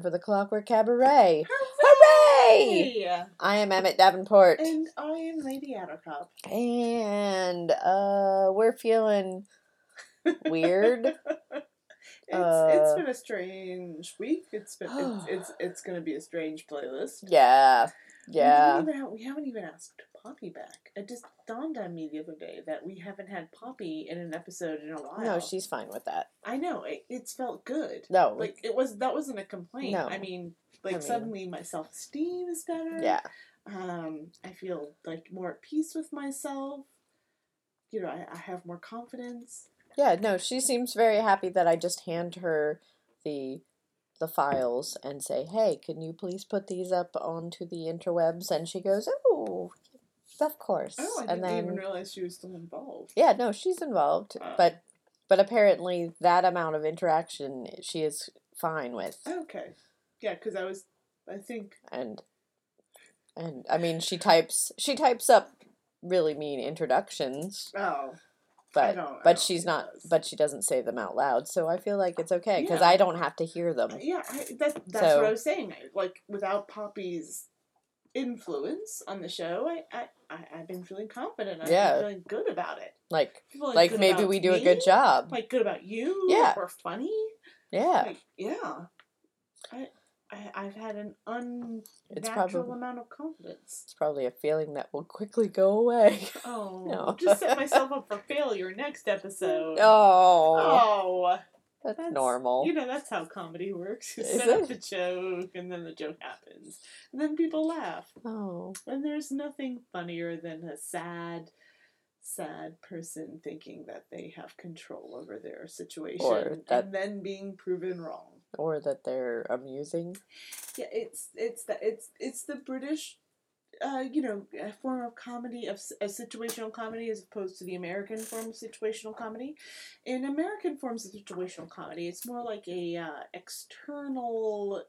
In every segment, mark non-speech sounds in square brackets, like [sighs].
time for the Clockwork Cabaret. Hooray! I am Emmett Davenport. And I am Lady Attercop. And uh we're feeling weird. [laughs] it's it's Uh, been a strange week. It's been it's it's, [sighs] it's going to be a strange playlist. Yeah. We Yeah. haven't, even, we haven't even asked Poppy back. It just dawned on me the other day that we haven't had Poppy in an episode in a while. No, she's fine with that. I know it, it's felt good. No. Like it was that wasn't a complaint. No. I mean, like I mean- suddenly my self esteem is better. yeah. Um, I feel like more at peace with myself. You know, I, I have more confidence. Yeah, no, she seems very happy that I just hand her the the files and say, "Hey, can you please put these up onto the interwebs?" And she goes, "Oh, of course." Oh, I and didn't then even realize she was still involved. yeah, no, she's involved, but but apparently that amount of interaction she is fine with, Okay. Yeah, because I was, I think, and and I mean she types she types up really mean introductions, oh, but don't- I but she's not but she doesn't say them out loud, so I feel like it's okay because Yeah. I don't have to hear them. yeah, I, that, that's So- what I was saying. Like, without Poppy's influence on the show, I, I, I I've been feeling confident. I've Yeah. been feeling good about it. Like like maybe we do a good job. Like, good about you. Yeah. We're funny. Yeah, Like, yeah. I, I, I've had an unnatural It's probably- amount of confidence. it's probably a feeling that will quickly go away. [laughs] Oh, No. just set [laughs] myself up for failure next episode. Oh, Oh, that's, that's- normal. You know, that's how comedy works. [laughs] You set up the joke, and then the joke happens. And then people laugh. oh, And there's nothing funnier than a sad, sad person thinking that they have control over their situation that- and then being proven wrong. or that they're amusing. Yeah, it's it's the it's it's the British, uh, you know, uh, form of comedy of a situational comedy as opposed to the American form of situational comedy. In American forms of situational comedy, it's more like a uh, external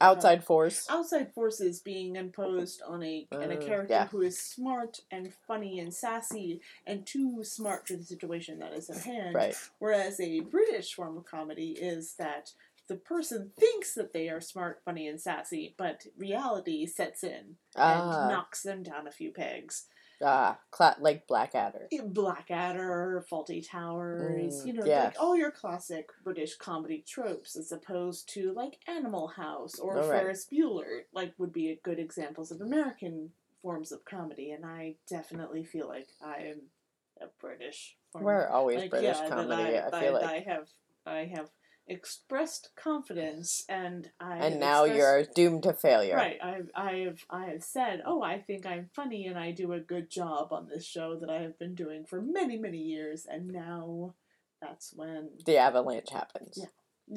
uh, Outside force. outside forces being imposed on a on a Uh, character yeah. who is smart and funny and sassy and too smart for the situation that is at hand. Right. Whereas a British form of comedy is that the person thinks that they are smart, funny, and sassy, but reality sets in and Ah, knocks them down a few pegs. ah, cla- like Blackadder. Blackadder, Fawlty Towers, Mm, you know, yeah. like all your classic British comedy tropes, as opposed to like Animal House or All right. Ferris Bueller, like would be good examples of American forms of comedy. And I definitely feel like I am a British. Form We're always like, British yeah, comedy. I, that feel like. I have, I have expressed confidence, and I and now you're doomed to failure. Right, I've, I have, I have said, oh, I think I'm funny and I do a good job on this show that I have been doing for many, many years, and now that's when The avalanche happens. Yeah.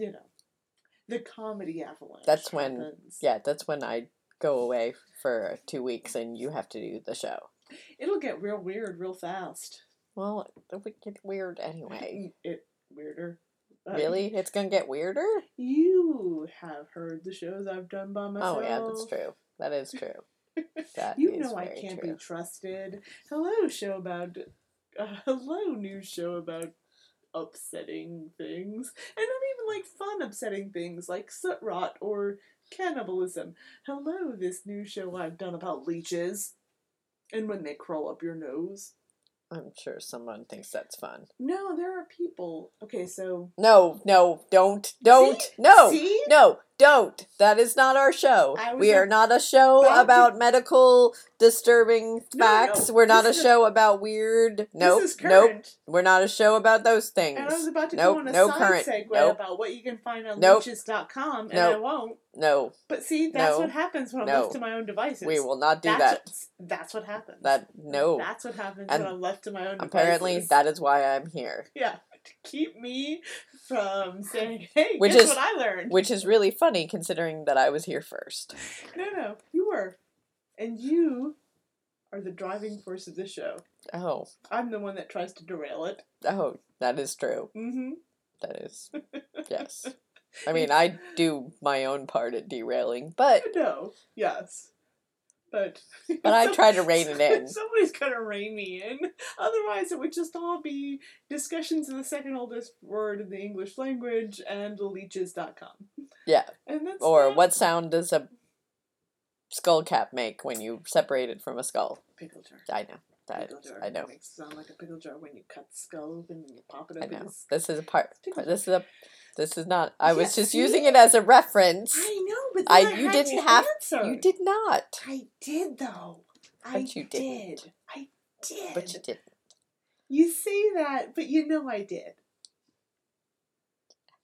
you know the comedy avalanche. That's when- happens. Yeah, that's when I go away for two weeks and you have to do the show. it'll get real weird real fast. Well, it would get weird anyway. [laughs] It weirder. Really? It's gonna get weirder? You have heard the shows I've done by myself. Oh yeah, that's true. That is true. [laughs] That you is know I can't true. be trusted. Hello, show about. Uh, [laughs] hello, new show about upsetting things. And not even like fun upsetting things like soot rot or cannibalism. Hello, this new show I've done about leeches. And when they crawl up your nose. I'm sure someone thinks that's fun. No, there are people. Okay, so. No, no, don't, don't, See? no, See? no, don't. That is not our show. We are not a show about to- medical disturbing facts. no, We're not a this a- show about weird. Nope, this is nope. We're not a show about those things. And I was about to nope, go on a no side current. segue Nope, about what you can find on Nope. leeches.com, and Nope. I won't. no. But see, that's No. what happens when I'm No. left to my own devices. We will not do that's that. What, that's what happens. That no. That's what happens And when I'm left to my own Apparently, devices. that is why I'm here. Yeah, to keep me from saying, [laughs] hey, Which guess is- what I learned? Which is really funny considering that I was here first. No, no, you were. And you are the driving force of the show. Oh, I'm the one that tries to derail it. oh, that is true. Mm-hmm. That is, [laughs] yes. I mean, I do my own part at derailing, but No, yes. But But I [laughs] try to rein it in. Somebody's gonna rein me in. Otherwise, it would just all be discussions of the second oldest word in the English language and leeches.com. Yeah. And that's Or not- what sound does a skull cap make when you separate it from a skull? pickle jar. I know. That, Pickle jar. I know. It makes it sound like a pickle jar when you cut the skull open and you pop it open. I know. This is a part. This is a. This is not. I was just see? using it as a reference. I know, but I- then I, you didn't to have- Answer. You did not. I did though. I But you didn't. did. I did. But you didn't. You say that, but you know I did.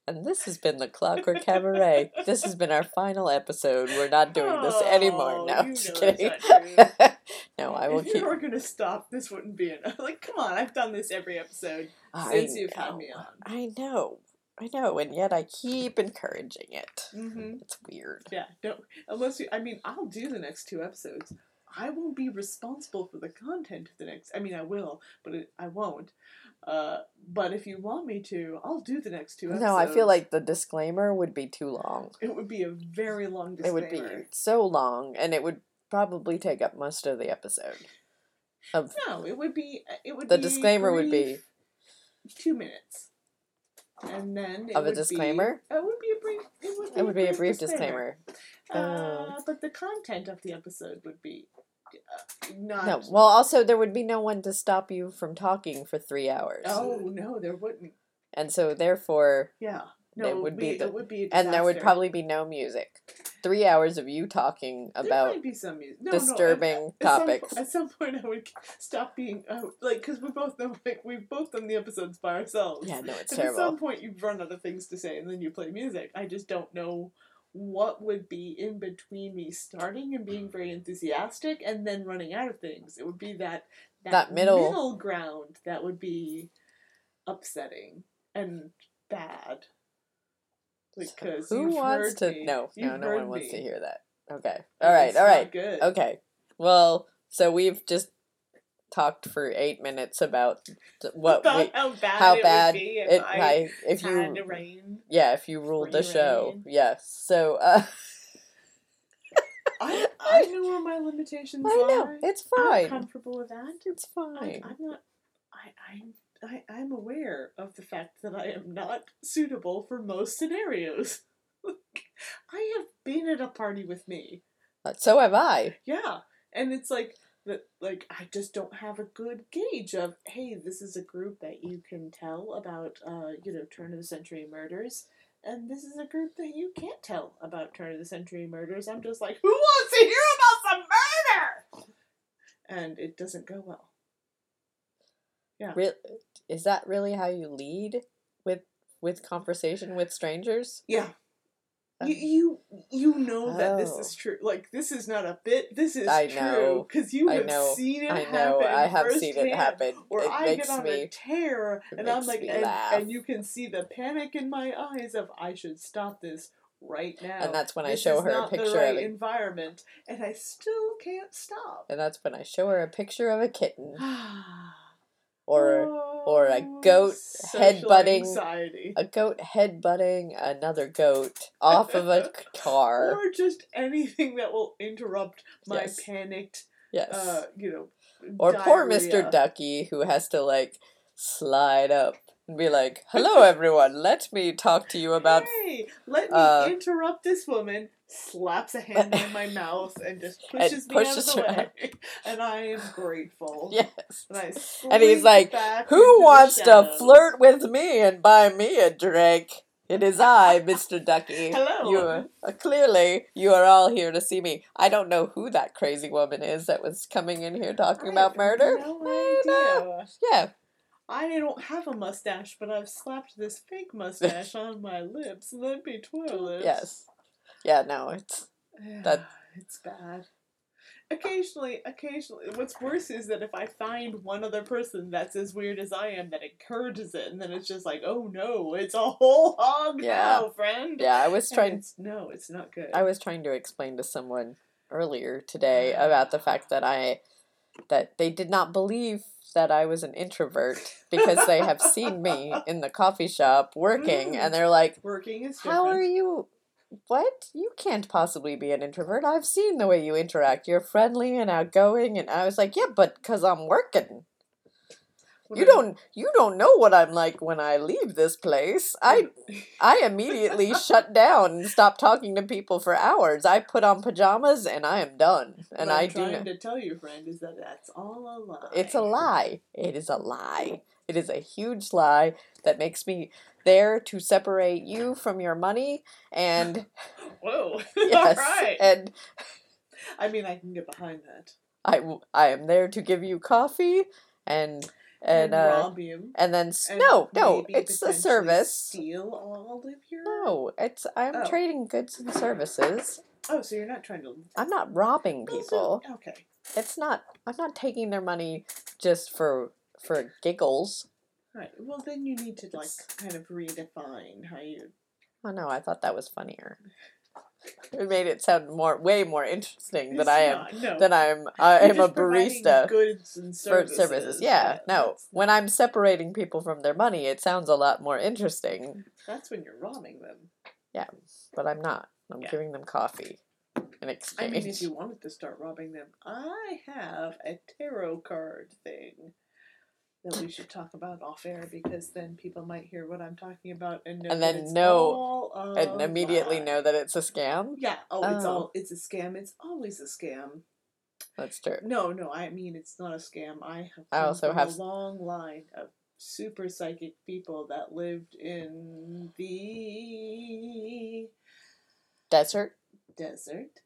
And this has been the Clockwork Cabaret. this has been our final episode. We're not doing this anymore. Oh, No, you just kidding. [laughs] no, I will if keep. you were gonna stop, this wouldn't be enough. [laughs] Like, come on, I've done this every episode I since you've had me on. I know. I know, and yet I keep encouraging it. Mm-hmm. It's weird. Yeah, don't unless you. I mean, I'll do the next two episodes. I won't be responsible for the content of the next. I mean, I will, but it, I won't. Uh, but if you want me to, I'll do the next two episodes. No, I feel like the disclaimer would be too long. it would be a very long disclaimer. It would be so long, and it would probably take up most of the episode. Of No, it would be. It would. The disclaimer would be- two minutes, and then it Of a would be- disclaimer? it would be a brief. It would be, it would be a brief disclaimer. Uh, but the content of the episode would be uh, not. No, well, also there would be no one to stop you from talking for three hours, Oh no, there wouldn't. and so therefore, Yeah. No, It would be be. the- it would be. A and there would probably be no music. Three hours of you talking about might be some music. No, disturbing no, at, at some topics. At some, point, I would stop being uh, like because we both know like we've both done the episodes by ourselves. yeah, no, it's And at some point, you run out of things to say, and then you play music. I just don't know what would be in between me starting and being very enthusiastic, and then running out of things. It would be that That middle- ground that would be upsetting and bad. Because Who wants to? me. No, no, You've no one heard wants to hear that. Okay, all right, it's all right, Good. okay. Well, so we've just talked for eight minutes about what About we, how bad how it bad if it. I I, if had you, rain. yeah, if you ruled the show, yes. So, uh, [laughs] I I know where my limitations I know it's I'm fine. comfortable with that. It's I, fine. I'm not. I I'm. I, I'm aware of the fact that I am not suitable for most scenarios. [laughs] I have been at a party with me. Uh, So have I. Yeah. And it's like that like I just don't have a good gauge of, hey, this is a group that you can tell about uh, you know, turn of the century murders. And this is a group that you can't tell about turn of the century murders. I'm just like, who wants to hear about some murder? And it doesn't go well. Re- is that really how you lead with with conversation with strangers? Yeah. You, you you know that this Oh. is true. Like this is not a bit. This is I true because you I have know. seen it I happen. know. I have seen it happen. Or it I makes get on a me. tear, and I'm like, and, and you can see the panic in my eyes of I should stop this right now. And that's when I show her a picture right of a- environment, and I still can't stop. And that's when I show her a picture of a kitten [sighs] [sighs] [sighs] or or a Oh, goat headbutting anxiety. a goat headbutting another goat off of a [laughs] car. or just anything that will interrupt my Yes. panicked, Yes. uh, you know, or poor Mr. Ducky who has to like slide up and be like, "Hello [laughs] everyone, let me talk to you about Hey, let me uh, interrupt this woman. Slaps a hand in my [laughs] mouth and just And pushes me pushes out of the way, [laughs] and I am grateful. [laughs] yes." And, I And he's like, Who wants to flirt with me and buy me a drink? It is I, Mr. Ducky. Hello. You are, uh, clearly you are all here to see me. I don't know who that crazy woman is that was coming in here talking I about murder. No idea. Yeah, I don't have a mustache, but I've slapped this fake mustache on my lips. Let me twirl it. yes, yeah. No, it's That- [sighs] it's bad. Occasionally, occasionally, what's worse is that if I find one other person that's as weird as I am that encourages it, and then it's just like, oh no, it's a whole hog Yeah. now, friend. yeah. I was trying. it's- no, it's not good. I was trying to explain to someone earlier today about the fact that I that they did not believe that I was an introvert because they have seen me [laughs] in the coffee shop working Mm. and they're like, Working is "How are you what? You can't possibly be an introvert. I've seen the way you interact. You're friendly and outgoing." And I was like, "Yeah, but cuz I'm working. You don't you don't know what I'm like when I leave this place. I I immediately [laughs] shut down and stop talking to people for hours. I put on pajamas and I am done. What And I'm I do trying to tell you, friend, is that that's all a lie. it's a lie. It is a lie. It is a huge lie that makes me there to separate you from your money and [laughs] Whoa. [laughs] [laughs] yes all right. and I mean, I can get behind that. i i am there to give you coffee and and uh rob you. and then and no no it's a service. Steal all of your. No, it's I'm Oh. trading goods and services. Oh, so you're not trying to. I'm not robbing people. okay. It's not I'm not taking their money just for for giggles. Right. Well, then you need to like It's- kind of redefine how you. Oh no, I thought that was funnier. It made it sound more way more interesting than I am not, No. than I'm I You're am a barista Goods and for services. services. Yeah, no. When I'm separating people from their money, it sounds a lot more interesting, That's when you're robbing them. Yeah, but I'm not. I'm Yeah. giving them coffee in I mean, if you wanted to start robbing them, I have a tarot card thing that we should talk about off air because then people might hear what I'm talking about and know And then it's know- and immediately know that it's a scam. Yeah. Oh, it's Oh. all it's a scam. It's always a scam. That's true. No, no. I mean, it's not a scam. I have. I also have- a long line of super psychic people that lived in the Desert, desert.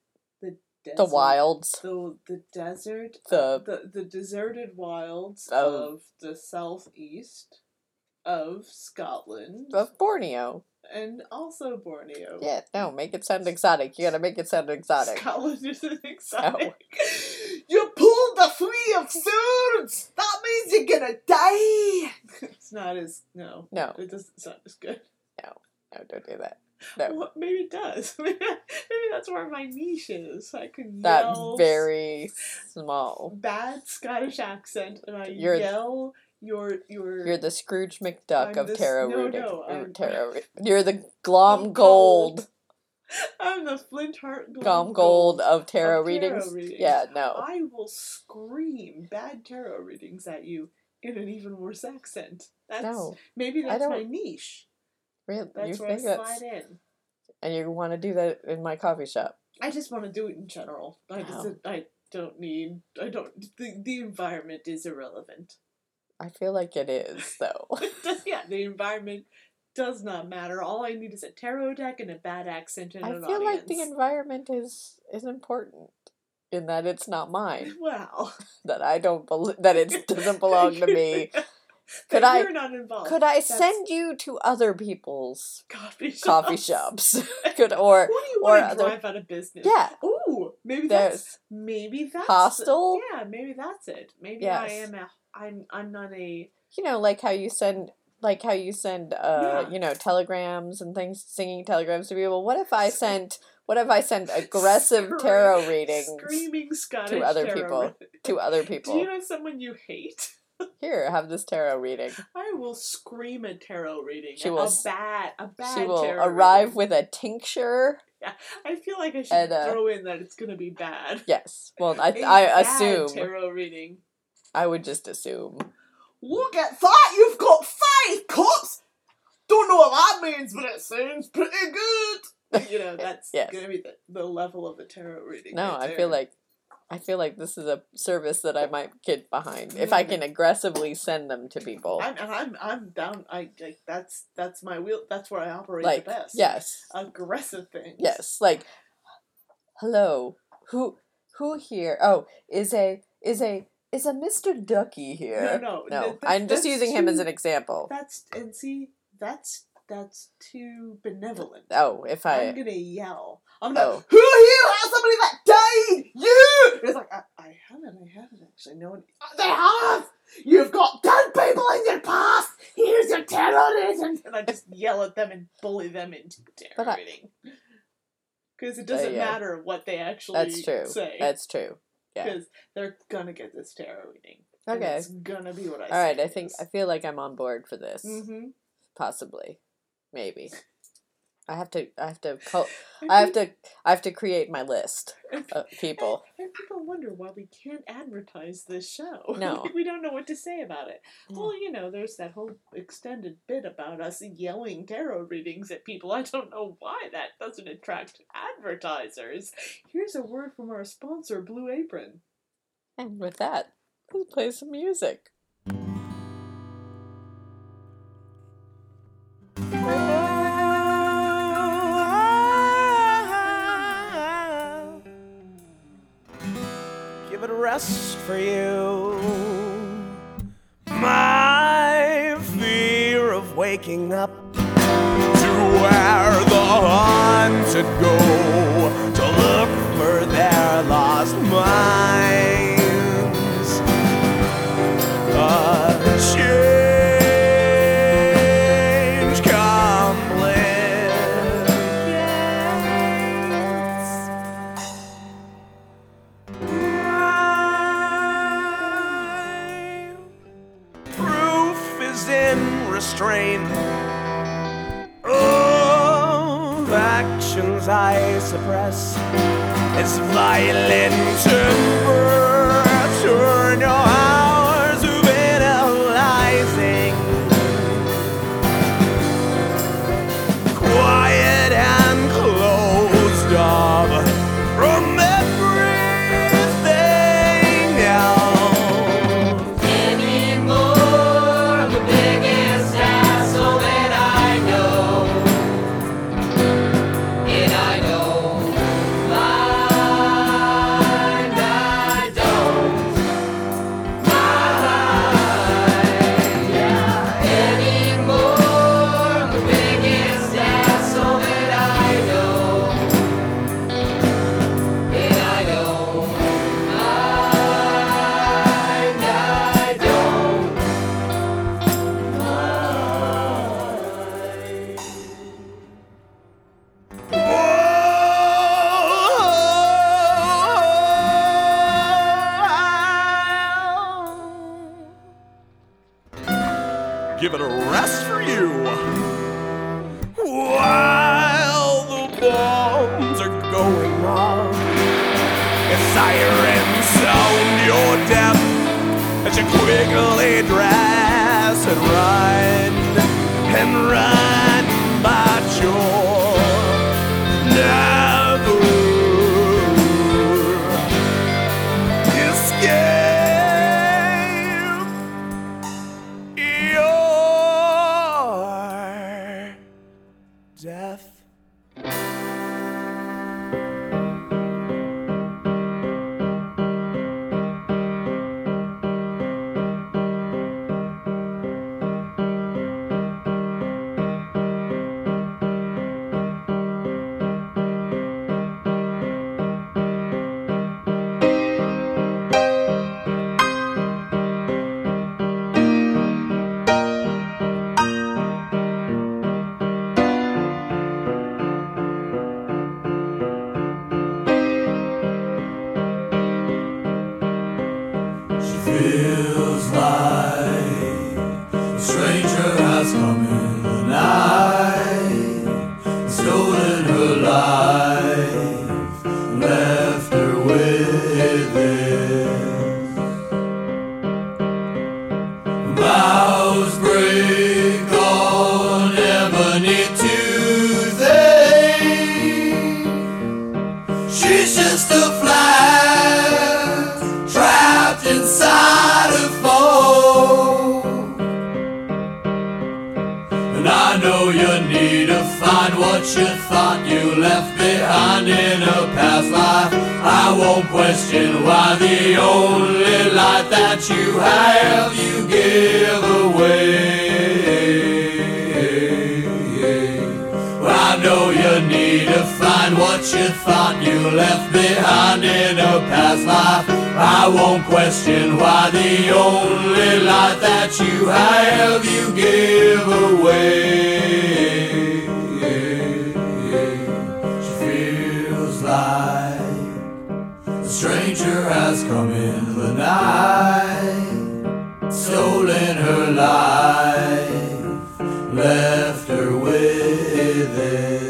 The desert. the wilds, the the desert, The- uh, the the deserted wilds Of- of the southeast of Scotland of Borneo. and also Borneo. Yeah, no, make it sound exotic. You gotta make it sound exotic. Scotland isn't exotic. You pulled the three of swords. That means you're gonna die. [laughs] it's not as no. No, It doesn't sound as good. No, no, don't do that. No, Well, maybe it does. [laughs] maybe that's where my niche is. I can that yell very small. bad Scottish accent, and I You're- yell your your. You're the Scrooge McDuck I'm of the- tarot no, reading. no, uh, I'm- tarot. [laughs] You're the Glomgold. Gold. [laughs] I'm the Flintheart Glomgold of tarot of readings. readings. Yeah, no. I will scream bad tarot readings at you in an even worse accent. That's No. maybe that's my niche. Really? That's you where I that's slide in. and you want to do that in my coffee shop? I just want to do it in general. I just Wow. I don't need I don't the, the environment is irrelevant. I feel like it is [laughs] though. [laughs] Yeah, the environment does not matter. All I need is a tarot deck and a bad accent and I an feel audience. like the environment is is important in that it's not mine. [laughs] Well, That I don't believe that it doesn't belong to me. [laughs] Could I- You're not involved. Could I That's send you to other people's coffee shops. coffee shops? [laughs] Could or Who do you or to other- drive out of business? yeah, Ooh, maybe that's maybe that's hostel. Yeah, maybe that's it. Maybe Yes. I am a. I'm I'm not a. you know like how you send like how you send uh Yeah. you know telegrams and things singing telegrams to people what if i sent what if i sent aggressive Scre- tarot readings Screaming Scottish to other people. reading. to other people? Do you know someone you hate? Here have this tarot reading I will scream a tarot reading. She will s- bad, a bad. she will arrive reading. with a tincture Yeah, I feel like I should and, uh, throw in that it's gonna be bad. yes well i [laughs] A i assume tarot reading. i would just assume Look at that! You've got five cups. Don't know what that means, but it sounds pretty good. You know, [laughs] that's Yes. gonna be the, the level of the tarot reading. no right i feel like i feel like this is a service that i might get behind if i can aggressively send them to people I'm and I'm I'm down. I like that's that's my wheel. That's where I operate like the best. yes aggressive things. Yes, like hello. Who who here? Oh, is a is a is a Mr. Ducky here? No, no, No. th- I'm just using him as an example. That's and see that's that's too benevolent. Oh, if I I'm gonna yell. I'm gonna. Oh. Who here has somebody that died? You. It's like I, I haven't. I haven't actually. No one. They have. You've got dead people in your past. Here's your terrorism. And I just yell at them and bully them into terrorism. Because it doesn't yeah. matter what they actually that's true. say. That's true. yeah. because they're gonna get this tarot reading. Okay. it's gonna be what I. All right, I think I feel like I'm on board for this. Mm-hmm. Possibly. Maybe. I have to. I have to. I have to. I have to create my list of people. [laughs] and people wonder why we can't advertise this show. [laughs] No. we don't know what to say about it. Yeah. Well, you know, there's that whole extended bit about us yelling tarot readings at people. I don't know why that doesn't attract advertisers. Here's a word from our sponsor, Blue Apron. And with that, let's play some music. Waking up to where the haunted go Violent question why the only light that you have you give away. She feels like a stranger has come in the night, stolen her life, left her with it.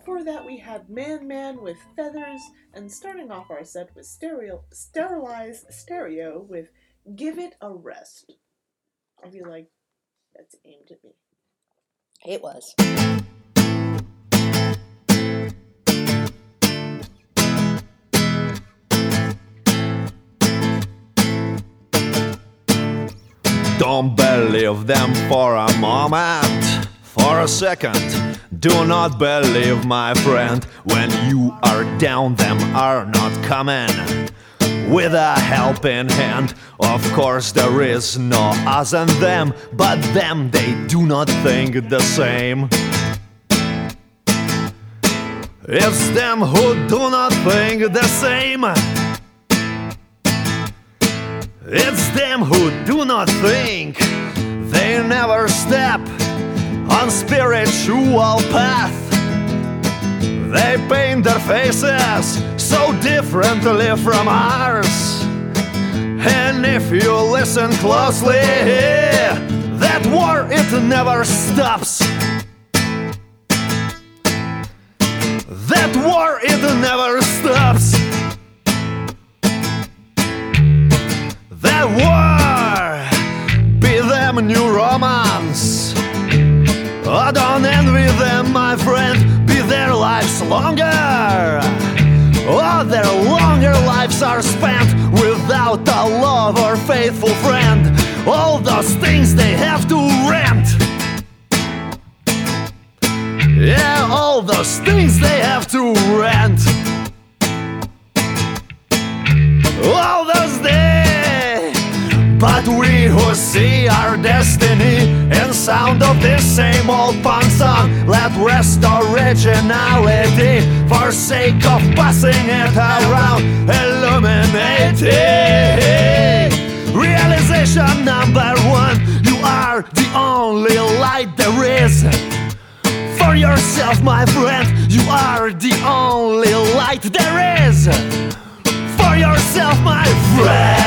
Before that, we had Man Man with Feathers, and starting off our set was stereo, Sterilized Stereo with Give It a Rest. I feel like that's aimed at me. It was. Don't believe them for a moment, for a second. Do not believe, my friend, when you are down, them are not coming with a helping hand. Of course, there is no us and them, but them they do not think the same. It's them who do not think the same. It's them who do not think. They never step on spiritual path. They paint their faces so differently from ours. And if you listen closely, that war it never stops. That war it never stops. That war be them new romance. Longer. Oh, their longer lives are spent without a love or faithful friend. All those things they have to rent. Yeah, all those things they have to rent. But we who see our destiny in sound of this same old punk song, let rest originality for sake of passing it around, illuminating. Realization number one, you are the only light there is. For yourself, my friend, you are the only light there is. For yourself, my friend.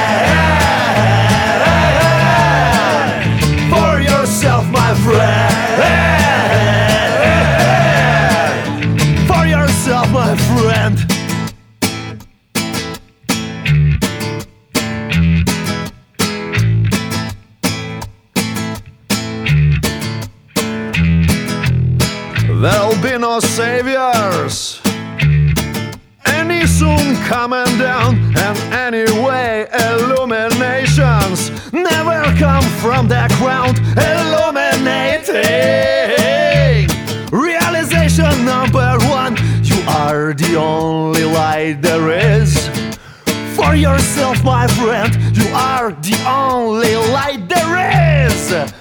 Yourself, my friend, you are the only light there is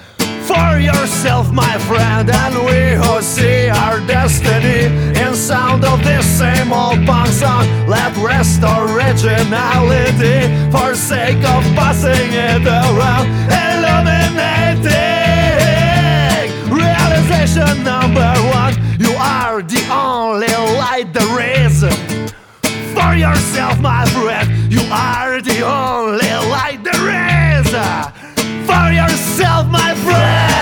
for yourself, my friend, and we who see our destiny in sound of this same old punk song. Let rest originality for sake of passing it around, illuminating realization number one. You are the only light there is. For yourself, my friend, you are the only light there is for yourself, my friend.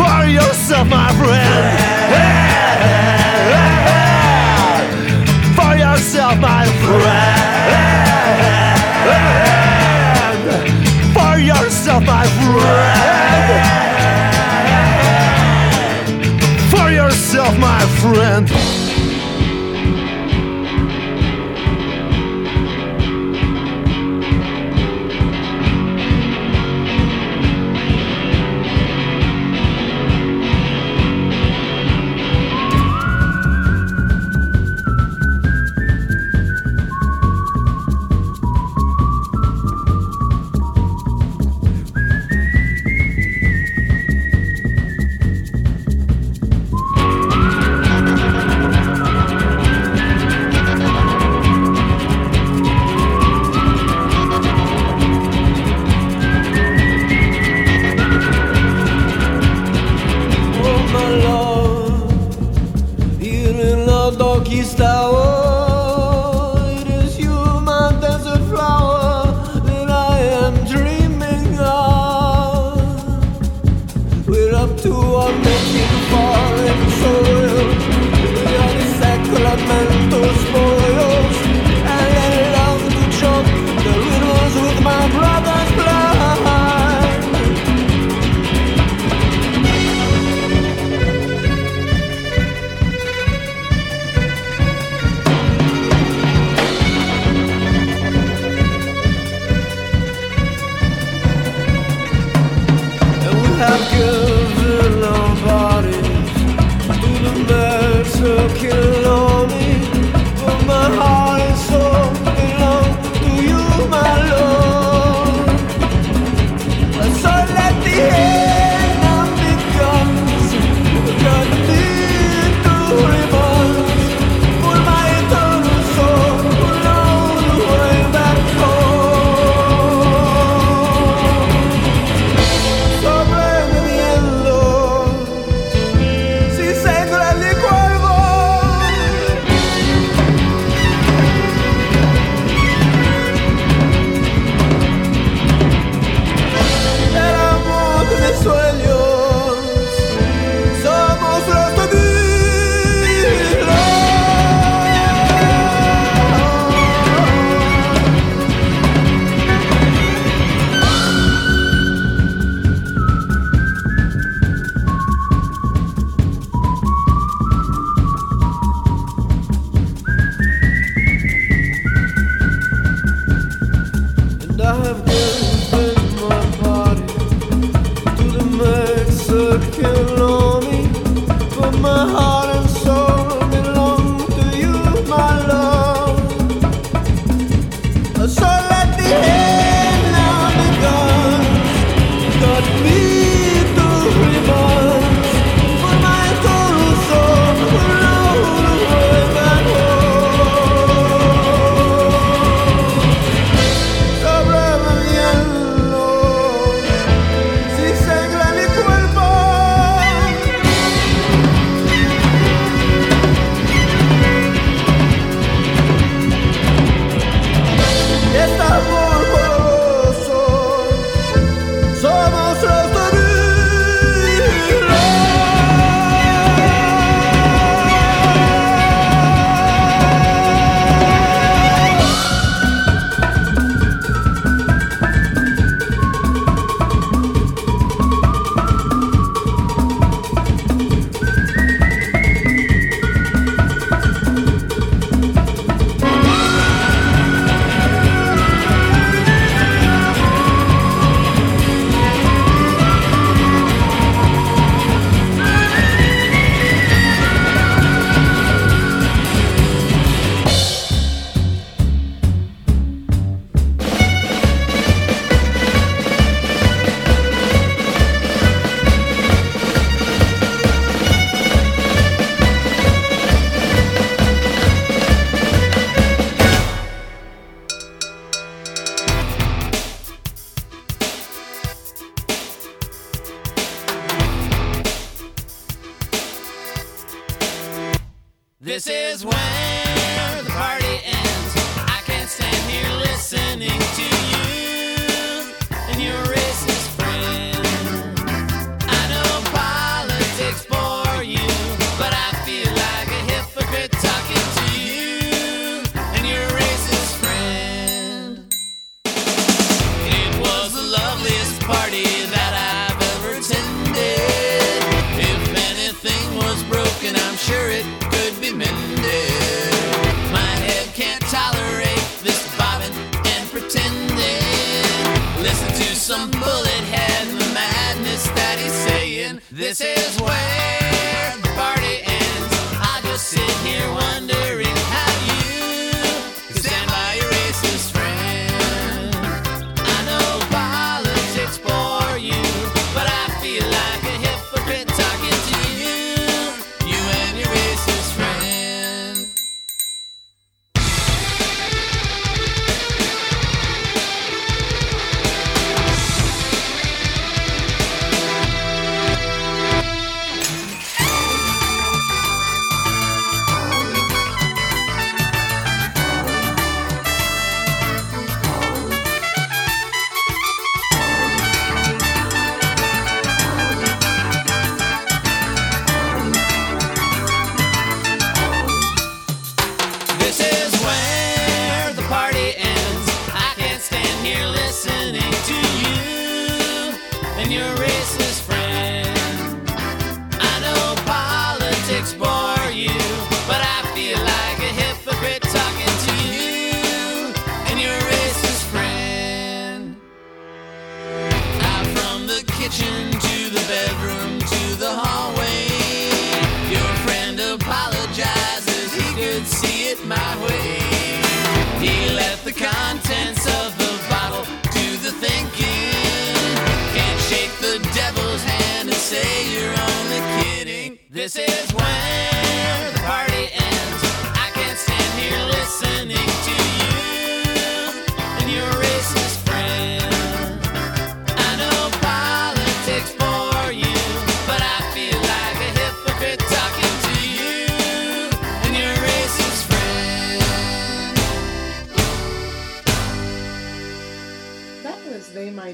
For yourself, my friend. For yourself, my friend. For yourself, my friend. For yourself, my friend.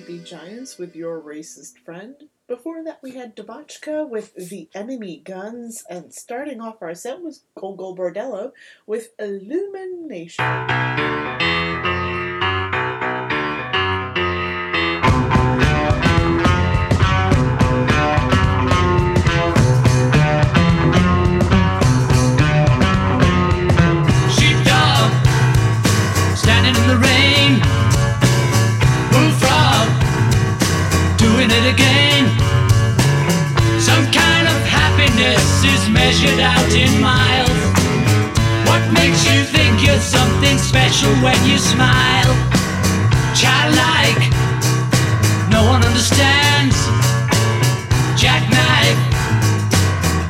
be giants with your racist friend. Before that, we had DeVotchKa with The Enemy Guns, and starting off our set was Gogol Bordello with Illumination. measured out in miles. What makes you think you're something special when you smile? Childlike, no one understands. Jackknife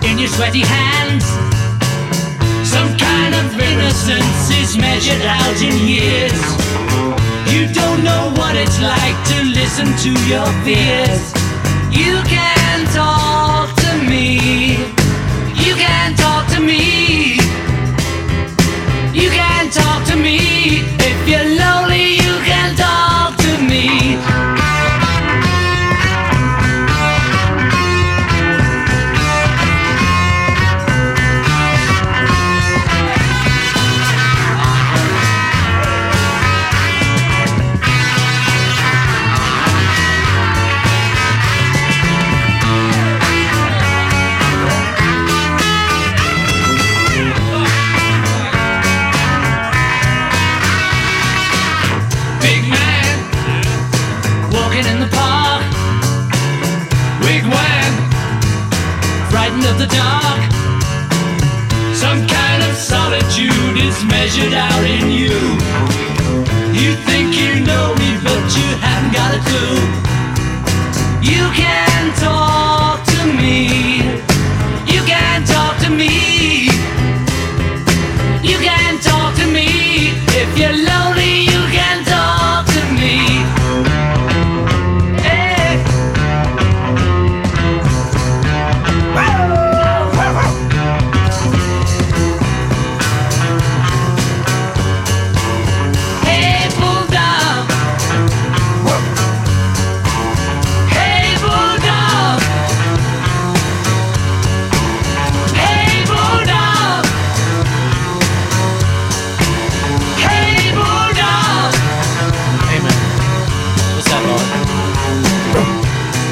in your sweaty hands. Some kind of innocence is measured out in years. You don't know what it's like to listen to your fears. You can talk to me me.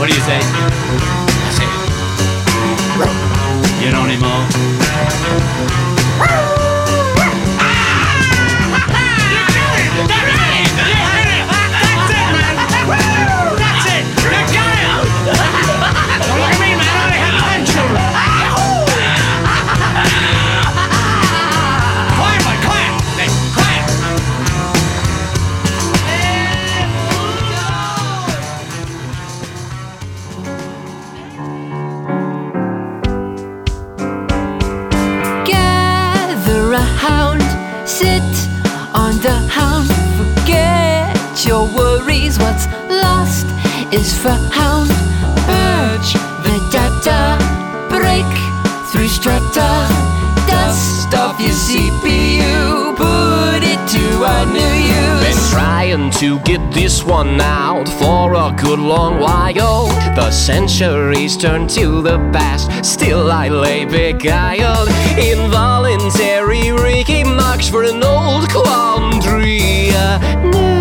What do you say? one out for a good long while. The centuries turn to the past, still I lay beguiled. Involuntary reeking marks for an old quandary. Uh,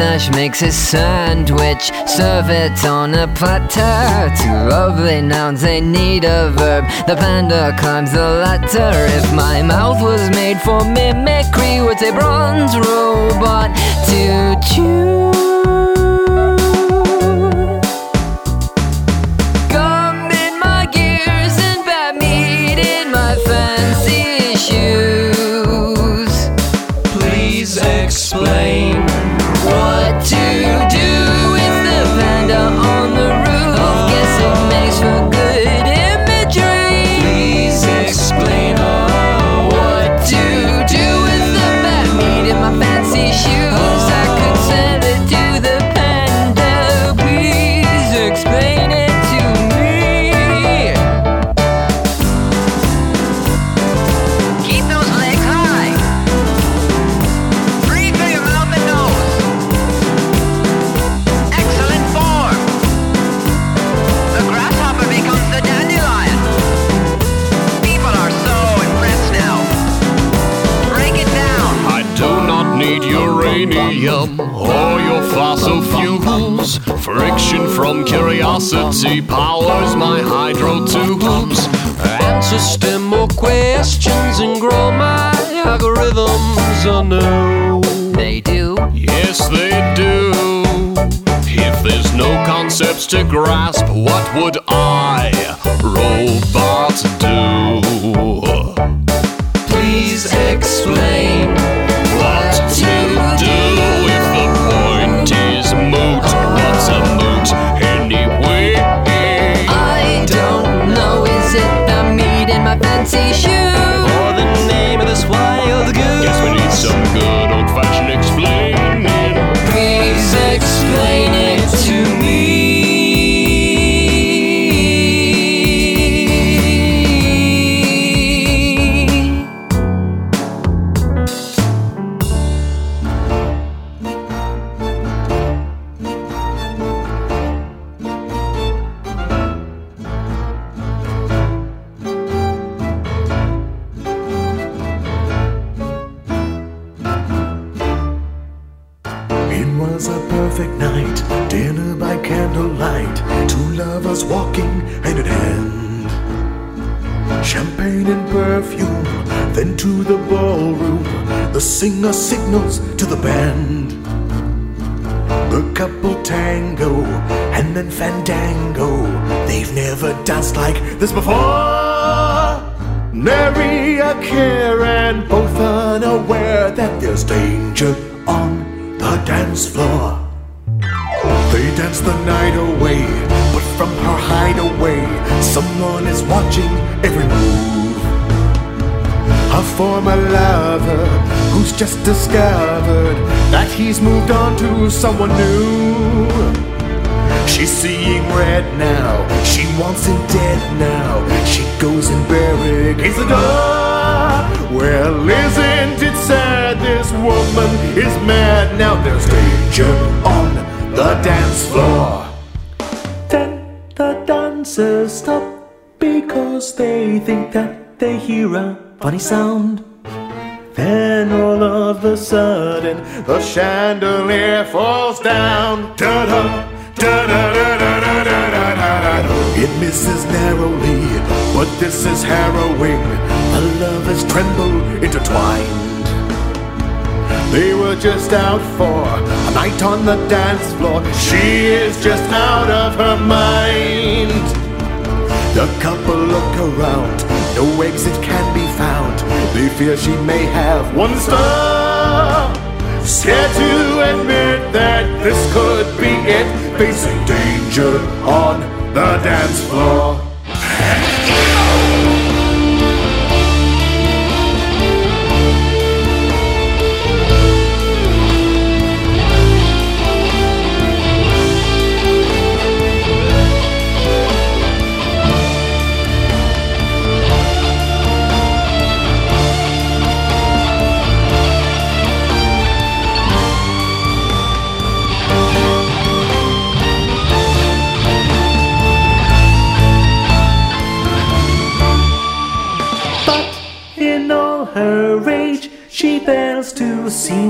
mustache makes a sandwich. Serve it on a platter. Two lovely nouns, they need a verb. The panda climbs the ladder. If my mouth was made for mimicry, would a bronze robot to chew? or your fossil fuels. Friction from curiosity powers my hydro tubes. Answer stem questions and grow my algorithms anew. They do. Yes, they do. If there's no concepts to grasp, what would I, robot, do? Please explain. this before. Mary a care and both unaware that there's danger on the dance floor. They dance the night away, but from her hideaway, someone is watching every move. A former lover who's just discovered that he's moved on to someone new. She's seeing red now. She wants him dead now. She goes and barricades the door. Well, isn't it sad? This woman is mad now. There's danger on the dance floor. Then the dancers stop because they think that they hear a funny sound. Then all of a sudden, the chandelier falls down. It misses narrowly, but this is harrowing. The lovers tremble intertwined. They were just out for a night on the dance floor. She is just out of her mind. The couple look around, no exit can be found. They fear she may have one star. Scared to admit that this could be it, facing danger on the dance floor.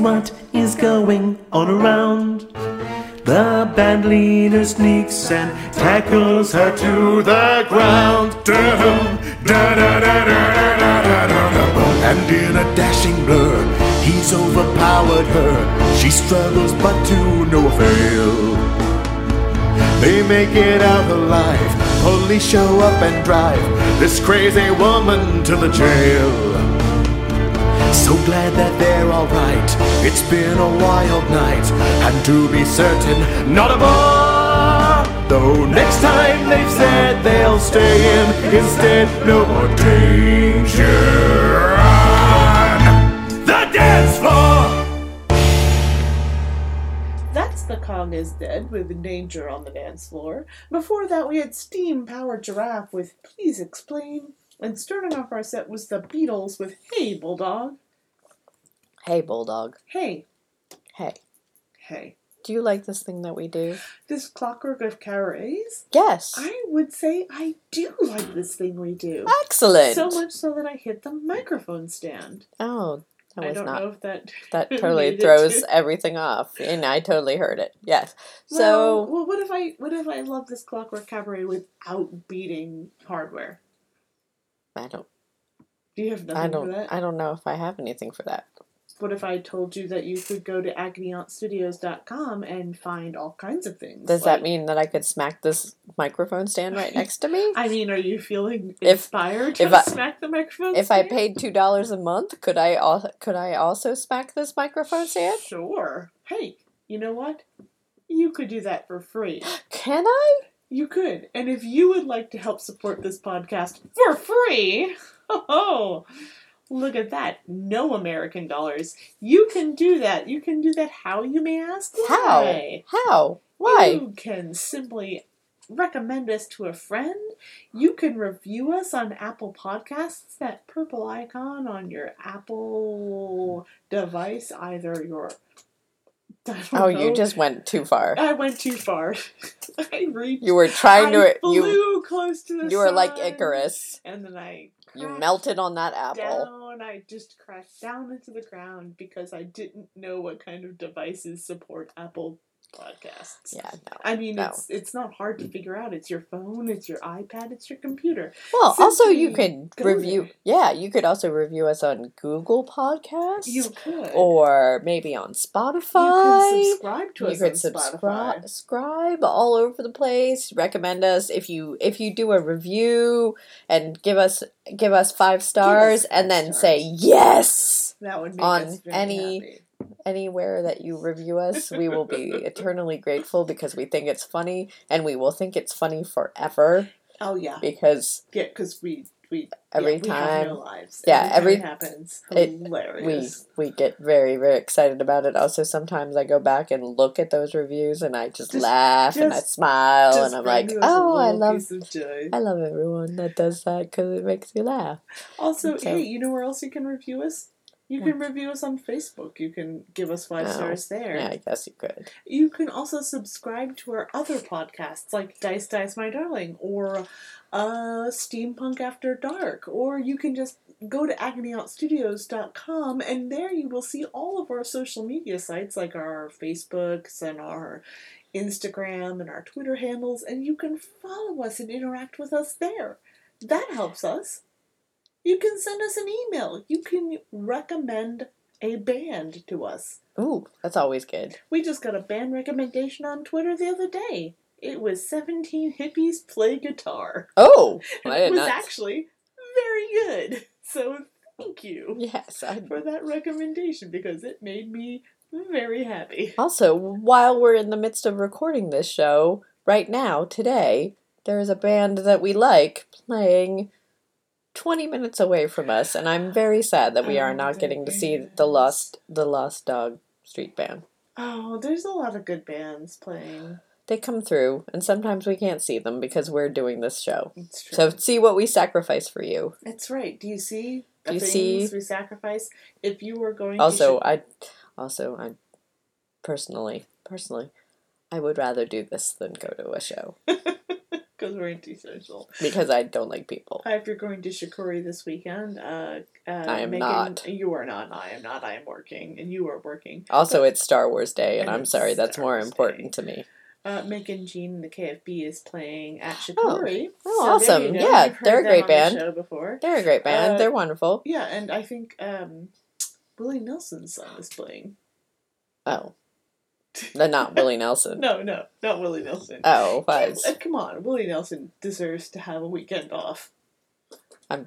what is going on around. The band leader sneaks and tackles her to the ground. And in a dashing blur, he's overpowered her. She struggles, but to no avail. They make it out alive. Police show up and drive this crazy woman to the jail. So glad that they're alright. It's been a wild night, and to be certain, not a bar. Though next time they've said they'll stay in, instead, no more danger on the dance floor. That's The Kong is Dead with Danger on the Dance Floor. Before that, we had Steam Powered Giraffe with Please Explain. And starting off our set was the Beatles with Hey Bulldog. Hey, Bulldog. Hey, Hey. hey. Do you like this thing that we do? This Clockwork of Cabarets? Yes. I would say I do like this thing we do. Excellent. So much so that I hit the microphone stand. Oh, that I don't not. know if that [laughs] That totally throws to- [laughs] everything off, and I totally heard it. Yes. Well, So well, what if I what if I love this Clockwork Cabaret without beating hardware? I don't. Do you have nothing I for don't. that? I don't know if I have anything for that. What if I told you that you could go to agonyauntstudios.com and find all kinds of things? Does that mean that I could smack this microphone stand right next to me? [laughs] I mean, are you feeling [laughs] If- inspired to if I- smack the microphone? If I paid two dollars a month, could I could I also smack this microphone stand? Sure. Hey, you know what? You could do that for free. [gasps] Can I? You could. And if you would like to help support this podcast for free, [laughs] oh, look at that. No American dollars. You can do that. You can do that how you may ask? How? Why? How? Why? You can simply recommend us to a friend. You can review us on Apple Podcasts, that purple icon on your Apple device, either your. [laughs] Oh, you just went too far. I went too far. [laughs] I reached. You were trying I to you flew close to the you were like Icarus. and then I You melted on that apple. down. I just crashed down into the ground because I didn't know what kind of devices support Apple Podcasts. Yeah, no. I mean, no. it's it's not hard to figure out. It's your phone, it's your iPad, it's your computer. Well, also you Simply could review. there. Yeah, you could also review us on Google Podcasts. You could. or maybe on you Spotify. could subscribe to You us could subscribe, subscribe all over the place. Recommend us if you if you do a review and give us give us five stars five and then stars. say yes That would make on us very any- happy. Anywhere that you review us, we will be [laughs] eternally grateful because we think it's funny and we will think it's funny forever Oh yeah, because yeah, because we we Every yeah, we no time- lives. yeah, time every- it happens. it- we Hilarious. we get very very excited about it. Also, sometimes I go back and look at those reviews and I just, Just- laugh and I smile and I'm like, to us a oh, I love piece of joy. I love everyone that does that because it makes me laugh. Also, So- hey, you know where else you can review us? You can review us on Facebook. You can give us five Oh, stars there. Yeah, I guess you could. You can also subscribe to our other podcasts like Dice Dice My Darling or uh, Steampunk After Dark. Or you can just go to agonyauntstudios.com and there you will see all of our social media sites like our Facebooks and our Instagram and our Twitter handles, and you can follow us and interact with us there. That helps us. You can send us an email. You can recommend a band to us. Ooh, that's always good. We just got a band recommendation on Twitter the other day. It was 17 Hippies Play Guitar. Oh, [laughs] it was not. actually very good. So thank you Yes, I for that recommendation because it made me very happy. Also, while we're in the midst of recording this show, right now, today, there is a band that we like playing 20 minutes away from us, and I'm very sad that we are Oh, not getting to see the Lost the Lost Dog Street Band. Oh, there's a lot of good bands playing. They come through, and sometimes we can't see them because we're doing this show. It's true. So see what we sacrifice for you. That's right. Do you see the Do you things see- we sacrifice? If you were going Also, to I also I personally personally I would rather do this than go to a show [laughs] because we're antisocial. because I don't like people. If you're going to Shakori this weekend, uh, uh, I am Megan, not. You are not. I am not. I am working, and you are working. Also, it's Star Wars Day, and And I'm sorry, that's Star more Wars important to me. Uh, Megan Jean and the KFB is playing at Shakori. Oh, So awesome. Yeah, they're a great the band. show before. They're a great band. Uh, They're wonderful. Yeah, and I think um, Willie Nelson's son is playing. Oh, they're not Willie Nelson. [laughs] No, no, not Willie Nelson. Oh, Come, was uh, come on, Willie Nelson deserves to have a weekend off. I'm.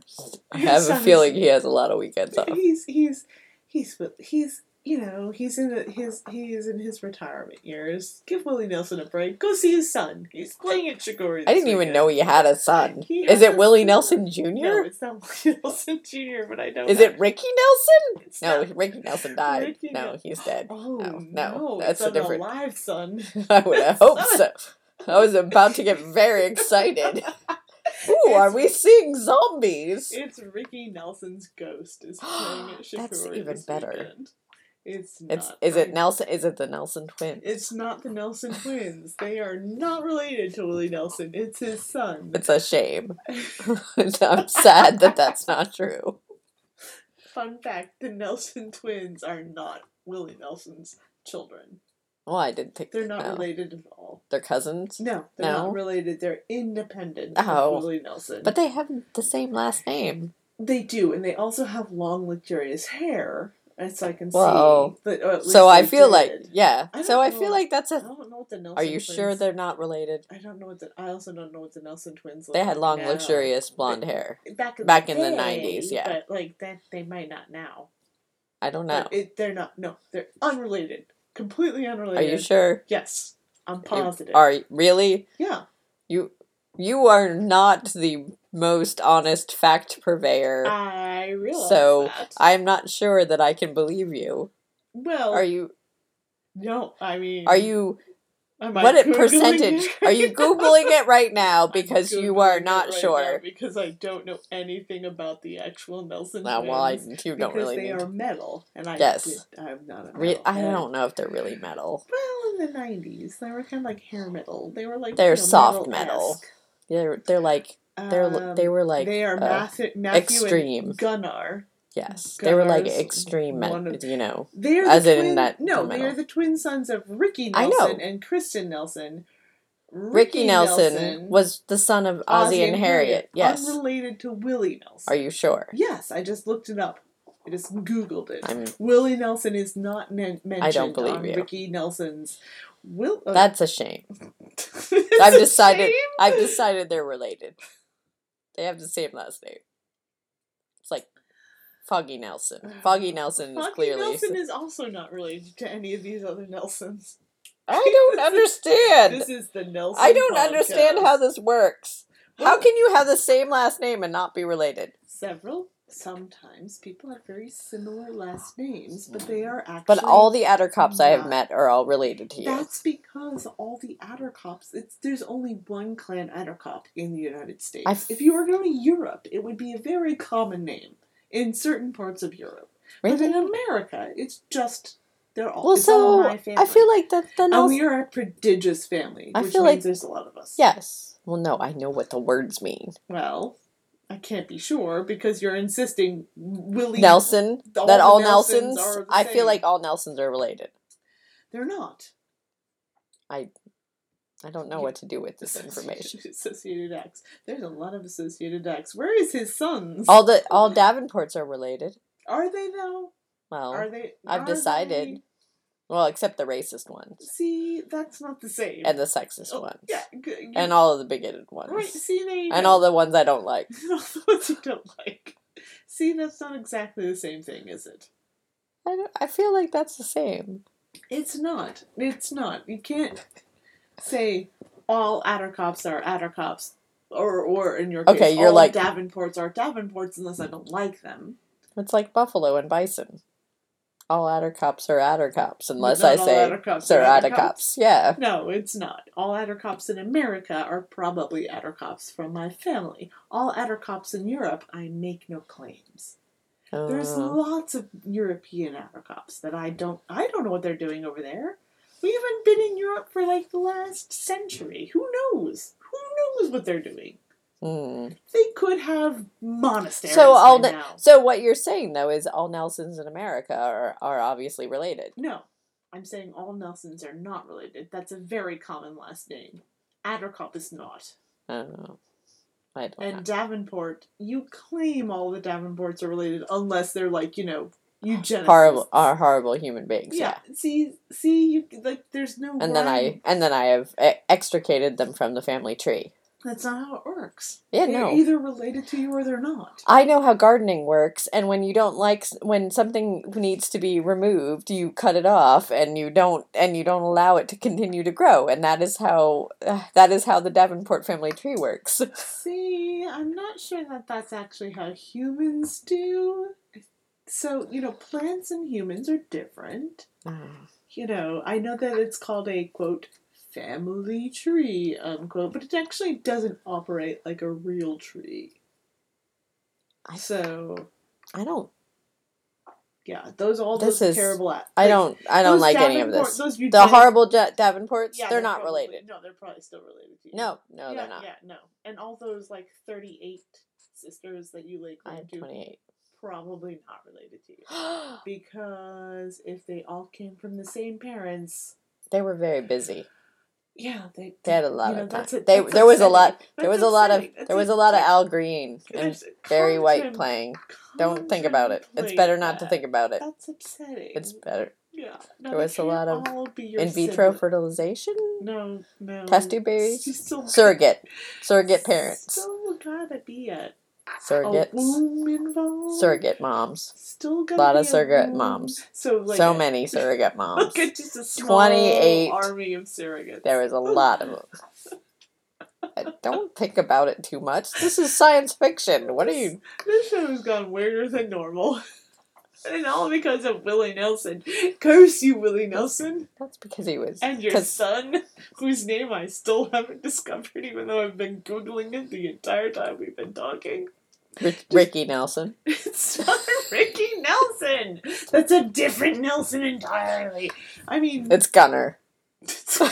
I have a feeling he has a lot of weekends off. He's he's he's he's you know he's in the, his he is in his retirement years. Give Willie Nelson a break. Go see his son. He's playing at Shakori. I didn't even know he had a son. [laughs] He Is it Willie son. Nelson Jr.? No, it's not [laughs] Willie Nelson Jr. But I don't. Know. Is it. Ricky Nelson? It's No, not- Ricky Nelson died. Ricky no, he's dead. Oh No, no, no, that's it's a different- an alive son. [laughs] I would have hoped so. I was about to get very excited. Ooh, are we seeing zombies? It's Ricky Nelson's ghost is playing [gasps] at Shakori That's even better. weekend. It's not. It's is it Nelson? Is it the Nelson twins? It's not the Nelson twins. They are not related to Willie Nelson. It's his son. It's a shame. [laughs] [laughs] I'm sad that that's not true. Fun fact: the Nelson twins are not Willie Nelson's children. Well, I didn't think They're not no. related at all. They're cousins, No, they're No? not related. They're independent Oh. of Willie Nelson. but they have the same last name. they do, and they also have long, luxurious hair, as I can Whoa. see. But, uh, So I feel like yeah. I So don't I feel like that's I a. don't know what the Nelson. Are you sure they're not related? I don't know what the. I also don't know what the Nelson twins. They had long, now. luxurious blonde hair. back in back the in the 90s, yeah. But like that, they might not now. I don't know. It, they're not. No, they're unrelated. Completely unrelated. Are you sure? Yes, I'm You- positive. Are really yeah, you? You are not the most honest fact purveyor. I realize so that. I'm not sure that I can believe you. well, Are you? no, I mean, Are you? What Googling percentage? it? Are you googling it right now [laughs] because you are not right sure? because I don't know anything about the actual Nelson No, well, I, you don't because really they need. are metal, and I Yes. did, I'm not a Re- I don't know if they're really metal. Well, in the '90s, they were kind of like hair metal. They were like They're you know, soft metal. They're they're like they're Um, they were like they are uh, Matthew, Matthew extreme. and Gunnar. yes they were like extreme men, of- you know They're As the in twin, that No, the they are the twin sons of Ricky I. Nelson and Kristen Nelson. Ricky, Nelson, was the son of Ozzie, and Harriet. Yes, unrelated to Willie Nelson. are you sure? Yes, I just looked it up. I just googled it. I'm- Willie Nelson is not men- mentioned believe on you. Ricky Nelson's. Will uh, That's a shame. [laughs] I've decided. shame. I've decided they're related. They have the same last name. It's like Foggy Nelson. Foggy [sighs] Nelson is Foggy clearly. Nelson [laughs] is also not related to any of these other Nelsons. I don't [laughs] understand. This is the Nelson. I don't understand how this works. How can you have the same last name and not be related? Several. Sometimes people have very similar last names, but they are actually. But all the Attercops I have met are all related to you. That's because all the Attercops. It's there's only one clan Attercop in the United States. I f- if you were going to Europe, it would be a very common name in certain parts of Europe. But in America, it's just they're all. Well, all so my family. I feel like the the and we are a prodigious family, I which feel means like- there's a lot of us. Yes. Well, no, I know what the words mean. Well, I can't be sure because you're insisting Willie Nelson. all that all Nelsons Nelsons. I feel like all Nelsons are related. They're not. I don't know what to do with this information. [laughs] Associated X. There's a lot of Associated X. Where is his sons? All the all Davenports are related. Are they though? Well, Are they? I've are decided. they? Well, except the racist ones See, that's not the same. and the sexist Oh, ones Yeah. and all of the bigoted ones Right. See, there you and all the ones I don't like. [laughs] all the ones you don't like. See, that's not exactly the same thing, is it? I don't, I feel like that's the same. It's not. It's not. You can't say all Attercops are Attercops, or or in your case, Okay, you're all like- Davenports are Davenports unless I don't like them. It's like buffalo and bison. All Attercops are Attercops unless Not I say Attercops they're adder Attercops. Yeah. No, it's not. All Attercops in America are probably Attercops from my family. All Attercops in Europe, I make no claims. There's Uh, lots of European Attercops that I don't. I don't know what they're doing over there. We haven't been in Europe for like the last century. Who knows? Who knows what they're doing? Hmm. They could have monasteries So all the, now. so what you're saying though is all Nelsons in America are are obviously related. No, I'm saying all Nelsons are not related. That's a very common last name. Attercop is not. I. I don't And know. Davenport, you claim all the Davenports are related unless they're like, you know, eugenicists. Horrible are horrible human beings. Yeah. Yeah. See, see, you like. There's no. And then I and then I have extricated them from the family tree. That's not how it works. Yeah, they're no. either related to you or they're not. I know how gardening works, and when you don't like when something needs to be removed, you cut it off, and you don't and you don't allow it to continue to grow, and that is how uh, [sighs] that is how the Davenport family tree works. [laughs] See, I'm not sure that that's actually how humans do. So, you know, plants and humans are different. You know, I know that it's called a quote family tree unquote, but it actually doesn't operate like a real tree. I- So, I don't. yeah, those all This those is- terrible. act- I don't. I don't like any of this. Those The horrible Ja- Davenports, Yeah, they're not probably- related. No, they're probably still related to you. No, no, yeah, they're not. Yeah, no. And all those like 38 sisters that you like. I claim have to, twenty-eight. probably not related to you. [gasps] Because if they all came from the same parents, they were very busy. Yeah, they They had a lot you know, of time. a- they there was a lot. There That's was a lot of. That's there was a lot of. Al Green and Barry White playing. Don't think about it. It's better not to think about it. That's upsetting. It's better. yeah. No, there was a lot of all be your In vitro sibling- fertilization, No, no. test tube babies, surrogate, [laughs] surrogate parents, Still gotta be a surrogates, surrot moms. Still got a Lot of surrogate moms. So like so a- many surrogate moms. [laughs] Just a small 28. army of surrogates. There was a lot of them. I don't think about it too much. This is science fiction. What are you? This show has gone weirder than normal. [laughs] And all because of Willie Nelson. Curse you, Willie Nelson. That's because he was. And your 'cause- son, whose name I still haven't discovered, even though I've been Googling it the entire time we've been talking. Rick, Ricky Nelson. [laughs] It's not Ricky Nelson! That's a different Nelson entirely. I mean, It's Gunnar. it's Gunnar.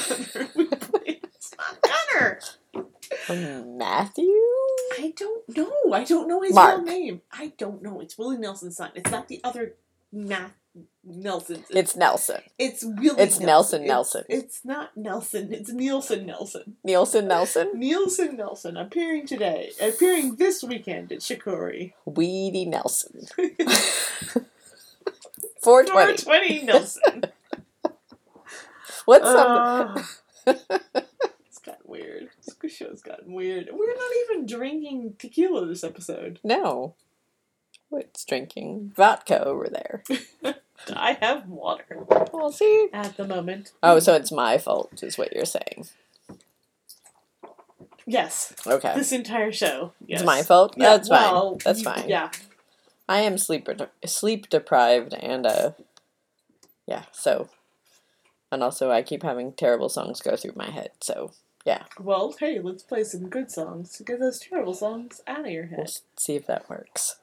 It's not Gunnar! Matthew. I don't know. I don't know his Mark. real name. I don't know. It's Willie Nelson's son. It's not the other Matt Nelsons. It's Nelson. It's Willie. It's Nelson It's- Nelson. It's, not Nelson. It's Nielsen Nelson. Nielsen Nelson. Nielsen Nelson appearing today, appearing this weekend at Shakori. Weedy Nelson. [laughs] 420. 420 Nelson. [laughs] What's? Uh, [laughs] it's gotten weird. Show's gotten weird. We're not even drinking tequila this episode. No. It's drinking vodka over there. [laughs] I have water Well, see. at the moment. Oh, so it's my fault, is what you're saying. Yes. Okay. This entire show. Yes. It's my fault. Yeah, That's fine. That's fine. Yeah. I am sleep sleep deprived and uh yeah, so and also I keep having terrible songs go through my head. So, yeah. Well, hey, let's play some good songs to get those terrible songs out of your We'll head. s- see if that works.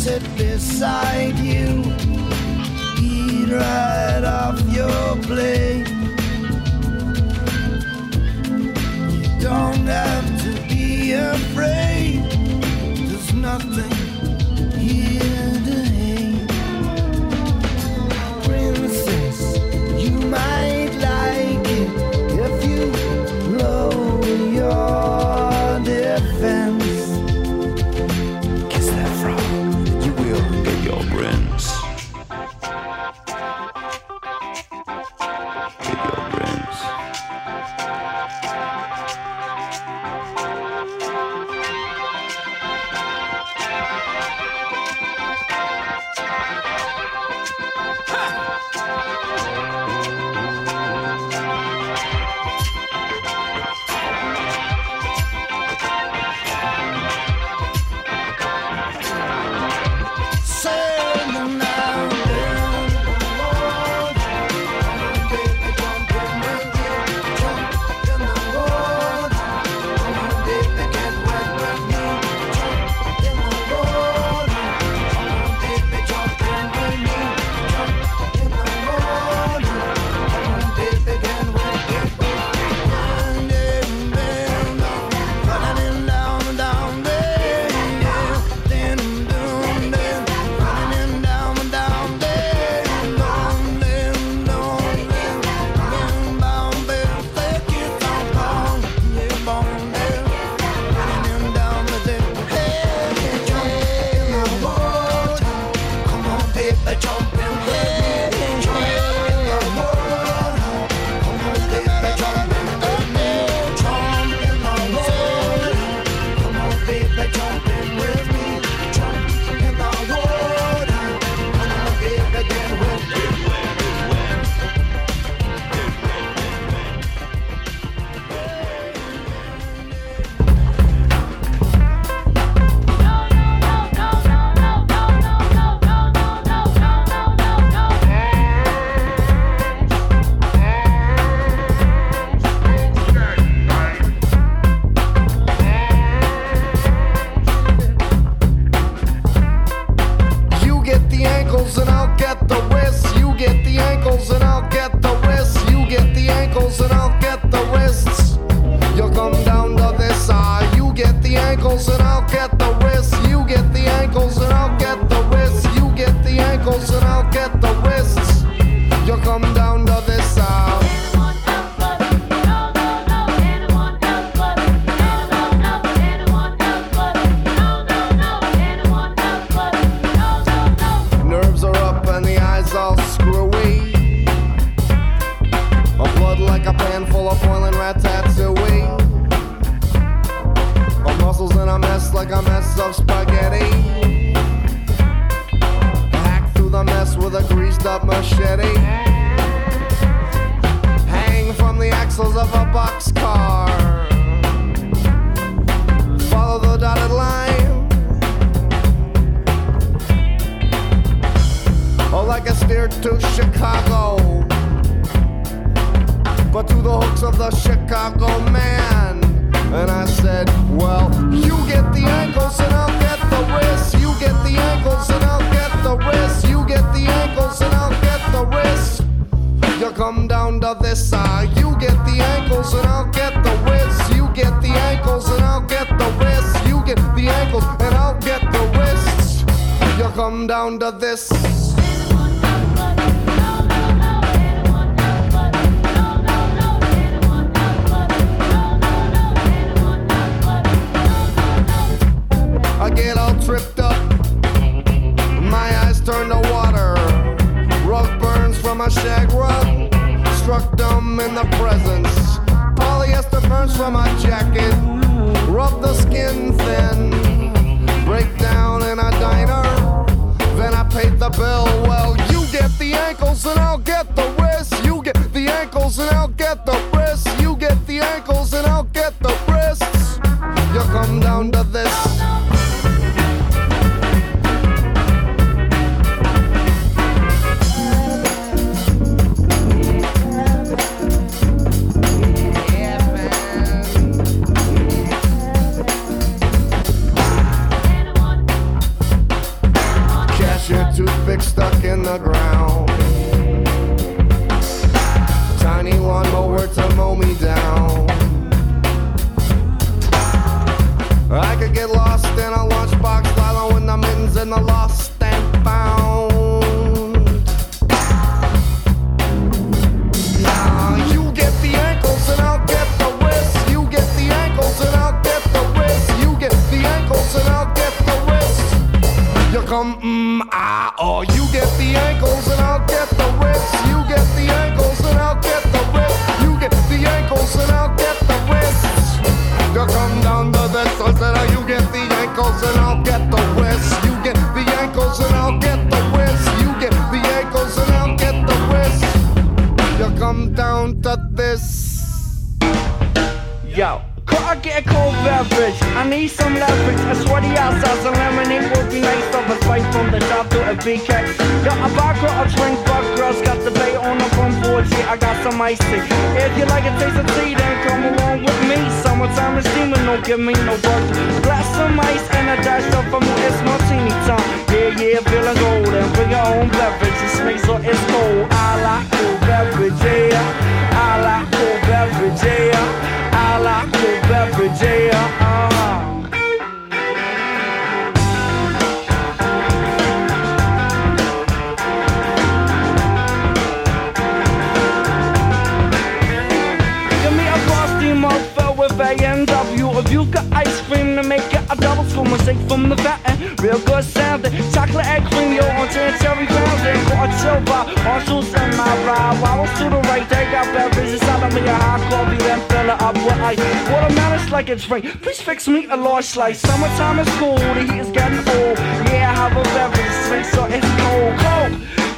Sit beside you. Eat right off your plate. You don't have to be afraid. There's nothing need some leverage. A sweaty outside, a lemonade would be nice. Of a spice from the top to a BK. Got a vodka, a drink, but girls got the bait on the front porch. Yeah, I got some ice tea. If you like a taste of tea, then come along with me. Summertime is steaming, don't give me no work. Blast some ice and a dash of a martini time. Yeah, yeah, feeling golden. Bring your own beverage. It's nice or it's cold. I like cool beverage, yeah. I like cool beverage, yeah. I like cool beverage, yeah. Uh-huh. You got ice cream to make it a double spoon, mistake from the fountain. Real good sounding. Chocolate egg cream, yo, on ten cherry fountain. Got a chill bar, Marshall's in my ride. Wobbles to the right, they got beverages out of me. A hot coffee, then fill it up with ice. Watermelon's like it's rain. Please fix me a large slice. Summertime is cool, the heat is getting old. Yeah, I have a beverage, sweet, so it's cold. Cold,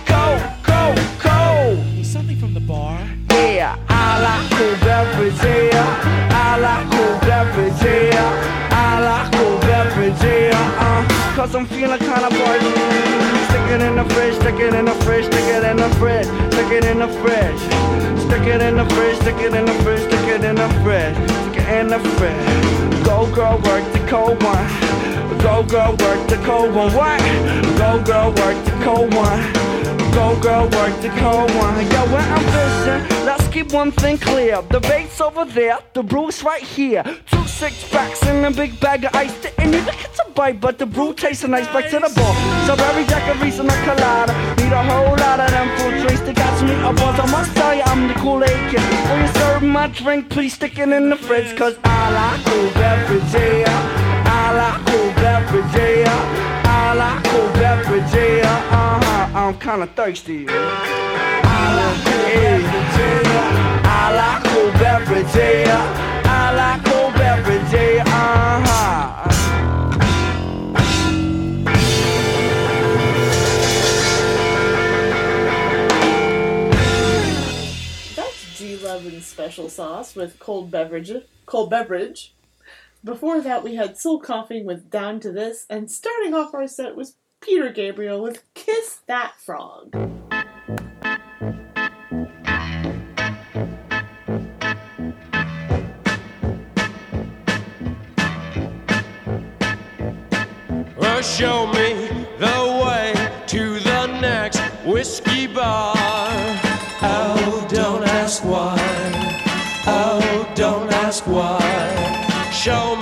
cold, cold, cold. Something from the bar. Yeah, I like cool beverage, yeah. I like cause I'm feeling kinda buzzed. Stick it in the fridge, stick it in the fridge, stick it in the fridge, stick it in the fridge. Stick it in the fridge, stick it in the fridge, stick it in the fridge, stick it in the fridge. Go girl, work the cold one. Go girl, work the cold one. What? Go girl, work the cold one. Go girl, work the cold one. Yo, when I'm fishing, let's keep one thing clear. The bait's over there, the brew's right here. Two six packs and a big bag of ice. Didn't even get to bite, but the brew tastes nice. Back to the bar. So every jack of reason a colada. Need a whole lot of them fruit drinks to catch me up. I must tell you, I'm the Kool-Aid kid. When you serve my drink, please stick it in the fridge. Cause I like cool beverage, yeah. I like cool beverage, yeah. I like cool beverage, yeah. Uh-huh. I'm kinda thirsty. I like cool beverage. I like cool beverage. I like cool beverage. Uh-huh. That's G. Love and Special Sauce with cold beverage. Cold beverage. Before that, we had Soul Coughing with Down to This, and starting off our set was Peter Gabriel with Kiss That Frog. Well, show me the way to the next whiskey bar. Oh, don't ask why. Oh, don't ask why. Show me.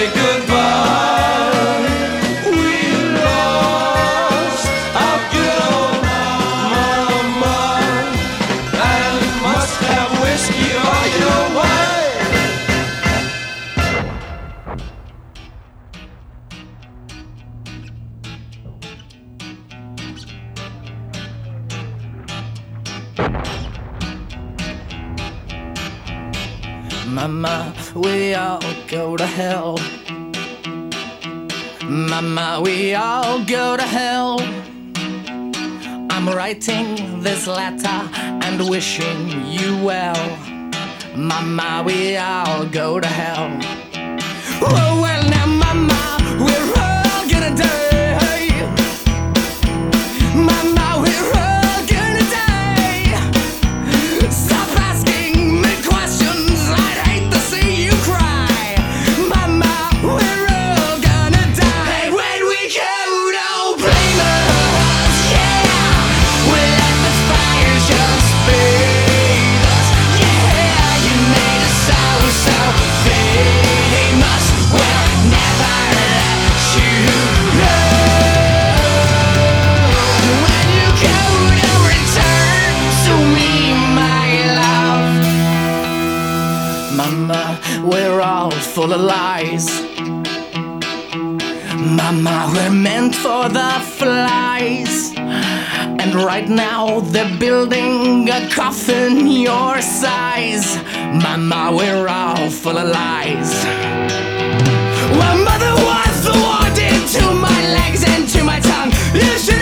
say goodbye. might we all go to hell. I'm writing this letter and wishing you well. Mama, we all go to hell. Oh, well, now, mama. full of lies. Mama, we're meant for the flies. And right now they're building a coffin your size. Mama, we're all full of lies. Well, mother was the warden to my legs and to my tongue. You should.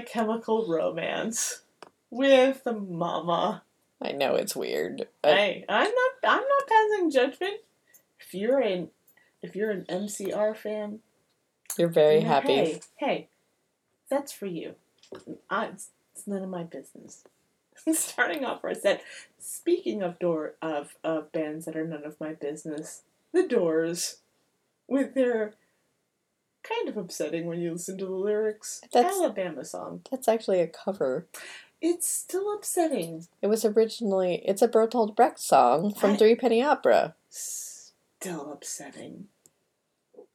Chemical Romance with Mama. I know it's weird. Hey, I'm not. I'm not passing judgment. If you're an, if you're an MCR fan, you're very you know, happy. Hey, hey, that's for you. I, it's, it's none of my business. [laughs] Starting off our set. Speaking of door of of bands that are none of my business, the Doors, with their kind of upsetting when you listen to the lyrics That's- Alabama song. That's actually a cover. It's still upsetting. It was originally it's a Bertolt Brecht song from I- Three Penny Opera Still upsetting.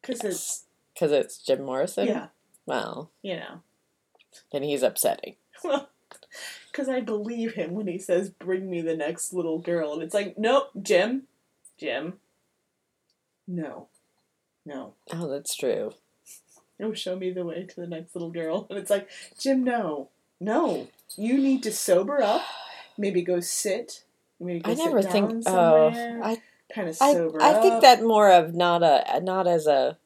Because it's because it's Jim Morrison. yeah, Well, you know. then he's upsetting. [laughs] Well, because I believe him when he says, "Bring me the next little girl," and it's like, nope, Jim, Jim, no, no, Oh, that's true. No, show me the way to the next little girl, and it's like, Jim, no, no, you need to sober up, maybe go sit, maybe go I never think. Oh, I kind of I sober I up. think that more of not a not as a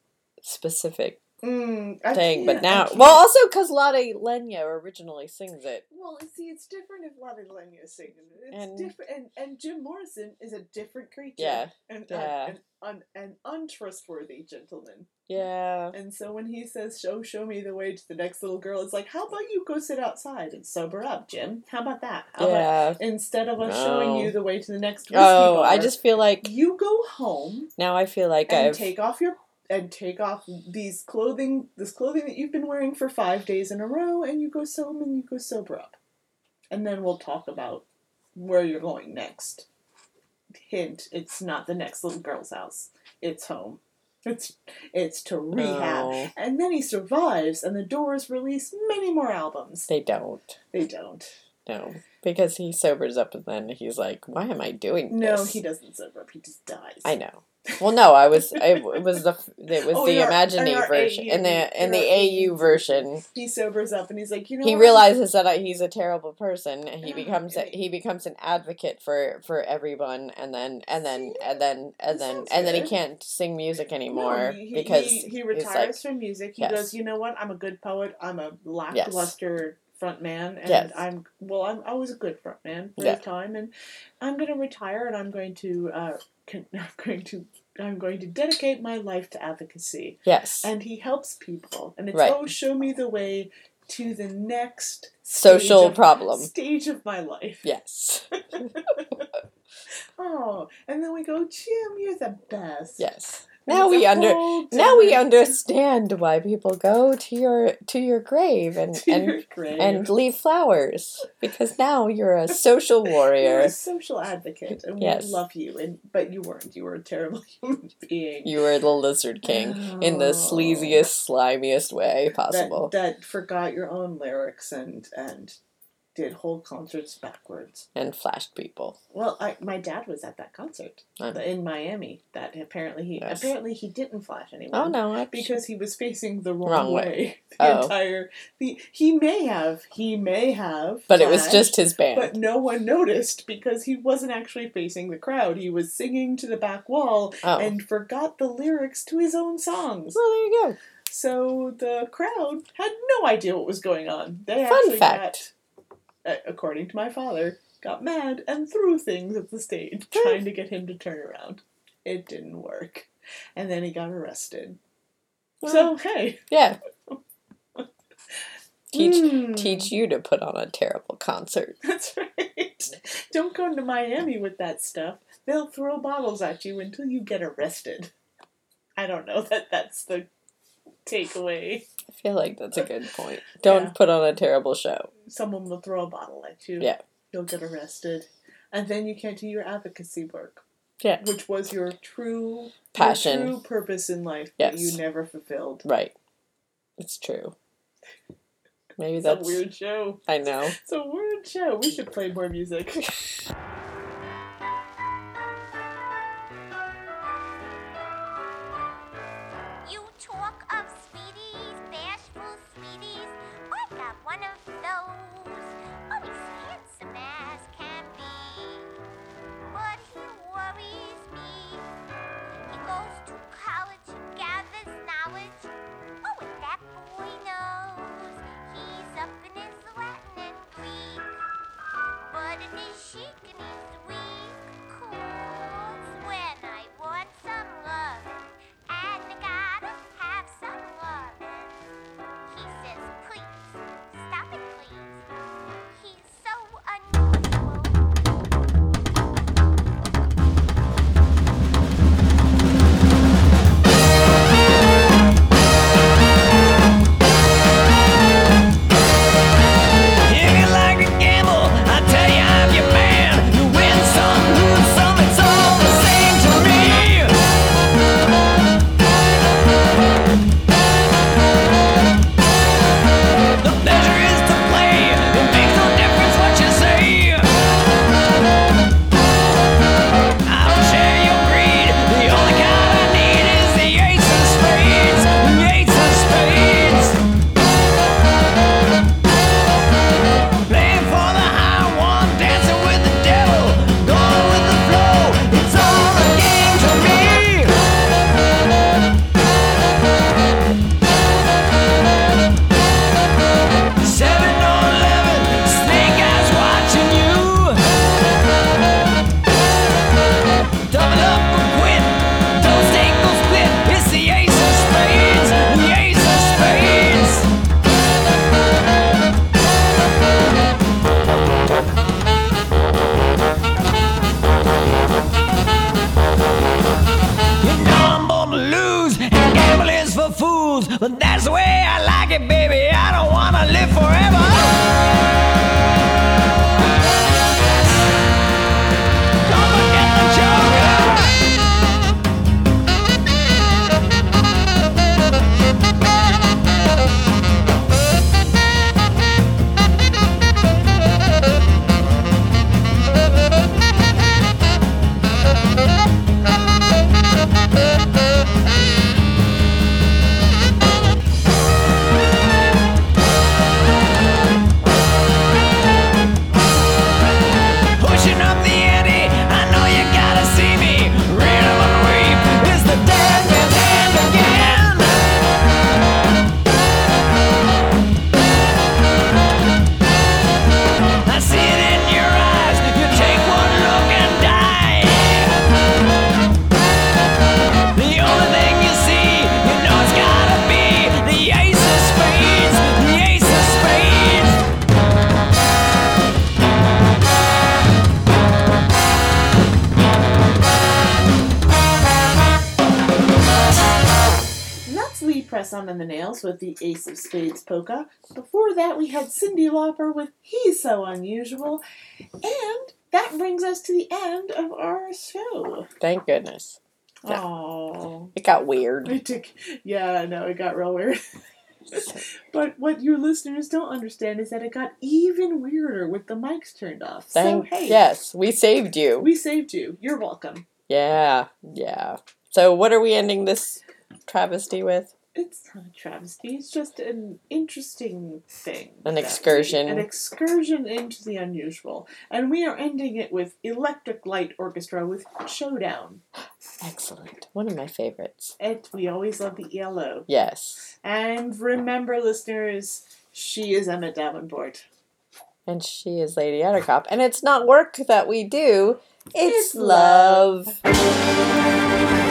specific mm, I thing, but I now well also because Lotte Lenya originally sings it. Well, see, it's different if Lotte Lenya sings it. It's And- different, and and Jim Morrison is a different creature. Yeah, and yeah. an, un, an untrustworthy gentleman. Yeah, And so when he says, "Show, show me the way to the next little girl," it's like, how about you go sit outside and sober up, Jim? How about that? How about yeah. instead of us showing you the way to the next whiskey Oh, bar, I just feel like you go home now I feel like I've take off your and take off these clothing, this clothing that you've been wearing for five days in a row, and you go home and you go sober up, and then we'll talk about where you're going next. Hint: It's not the next little girl's house; it's home. It's it's to rehab, No. and then he survives, and the Doors release many more albums. they don't. They don't. No, because he sobers up and then he's like, "Why am I doing No, this?" No, he doesn't sober up. He just dies. I know. Well, no, I was. I, it was the. It was Oh, the in Imaginary version. AU In the in the AU AU version, He sobers up, and he's like, you know, he what? realizes that uh, he's a terrible person. and He Yeah, becomes a, he- becomes an advocate for for everyone, and then and then and then and then sounds and then he can't sing music anymore he, he- because he, he retires like, from music. He Yes. goes, you know what? I'm a good poet. I'm a lackluster front man, and Yes. I'm well. I'm I was a good front man for Yeah. his time, and I'm going to retire, and I'm going to uh, con- [laughs] I'm going to I'm going to dedicate my life to advocacy. yes, And he helps people, and it's Right. oh, show me the way to the next social stage of- problem. stage of my life. Yes, [laughs] Oh, and then we go, Jim, you're the best. yes. Now we under now we understand why people go to your to your grave and [laughs] and your grave. and leave flowers because now you're a social [laughs] You're warrior. a social advocate, and Yes. we love you. And but you weren't. You were a terrible [laughs] human being. You were the lizard king in the Oh. sleaziest, slimiest way possible. That, that forgot your own lyrics and and did whole concerts backwards. and flashed people. Well, I my dad was at that concert Oh. in Miami. That apparently he Yes. apparently he didn't flash anyone. Oh no, I, Because he was facing the wrong, Wrong way. way. [laughs] The Oh. entire the he may have he may have but it was just his band. But no one noticed because he wasn't actually facing the crowd. He was singing to the back wall oh, and forgot the lyrics to his own songs. well, there you go. So the crowd had no idea what was going on. They Fun fact. got, according to my father, got mad and threw things at the stage trying to get him to turn around. It didn't work. And then he got arrested. So, hey. Yeah, [laughs] teach Hmm. teach you to put on a terrible concert. [laughs] That's right. Don't go to Miami with that stuff. They'll throw bottles at you until you get arrested. I don't know that that's the takeaway. I feel like that's a good point. Don't Yeah. put on a terrible show. Someone will throw a bottle at you. Yeah. You'll get arrested. And then you can't do your advocacy work, Yeah, which was your true your Passion. true purpose in life that you never fulfilled. right. It's true. Maybe It's a weird show. I know. It's a weird show. We should play more music. [laughs] with the Ace of Spades polka. Before that, we had Cyndi Lauper with He's So Unusual. And that brings us to the end of our show. Thank goodness. Yeah. Oh, It got weird. it took. Yeah, no, it got real weird. [laughs] but what your listeners don't understand is that it got even weirder with the mics turned off. Thank so hey, yes, we saved you. we saved you. You're welcome. Yeah, yeah. So what are we ending this travesty with? It's not a travesty. It's just an interesting thing. An excursion. An excursion into the unusual. And we are ending it with Electric Light Orchestra with Showdown. Excellent. One of my favorites. And we always love the ELO. Yes. And remember, listeners, she is Emmett Davenport. And she is Lady Attercop. And it's not work that we do, it's, It's love. love.